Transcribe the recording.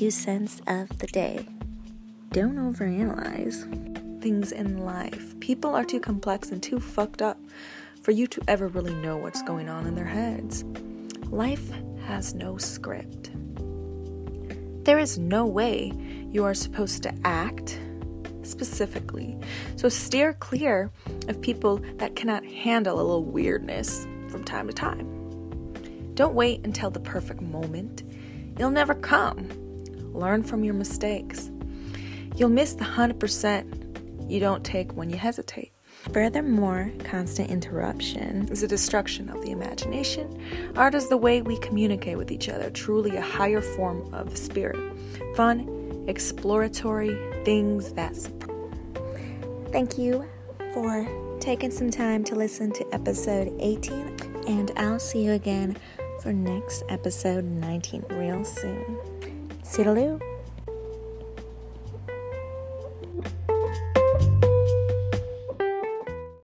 two cents of the day. Don't overanalyze things in life. People are too complex and too fucked up for you to ever really know what's going on in their heads. Life has no script. There is no way you are supposed to act specifically. So steer clear of people that cannot handle a little weirdness from time to time. Don't wait until the perfect moment. It'll never come. Learn from your mistakes. You'll miss the 100% you don't take when you hesitate. Furthermore, constant interruption is a destruction of the imagination. Art is the way we communicate with each other, truly a higher form of spirit. Fun, exploratory things that. Thank you for taking some time to listen to episode 18, and I'll see you again for next episode 19 real soon. See you.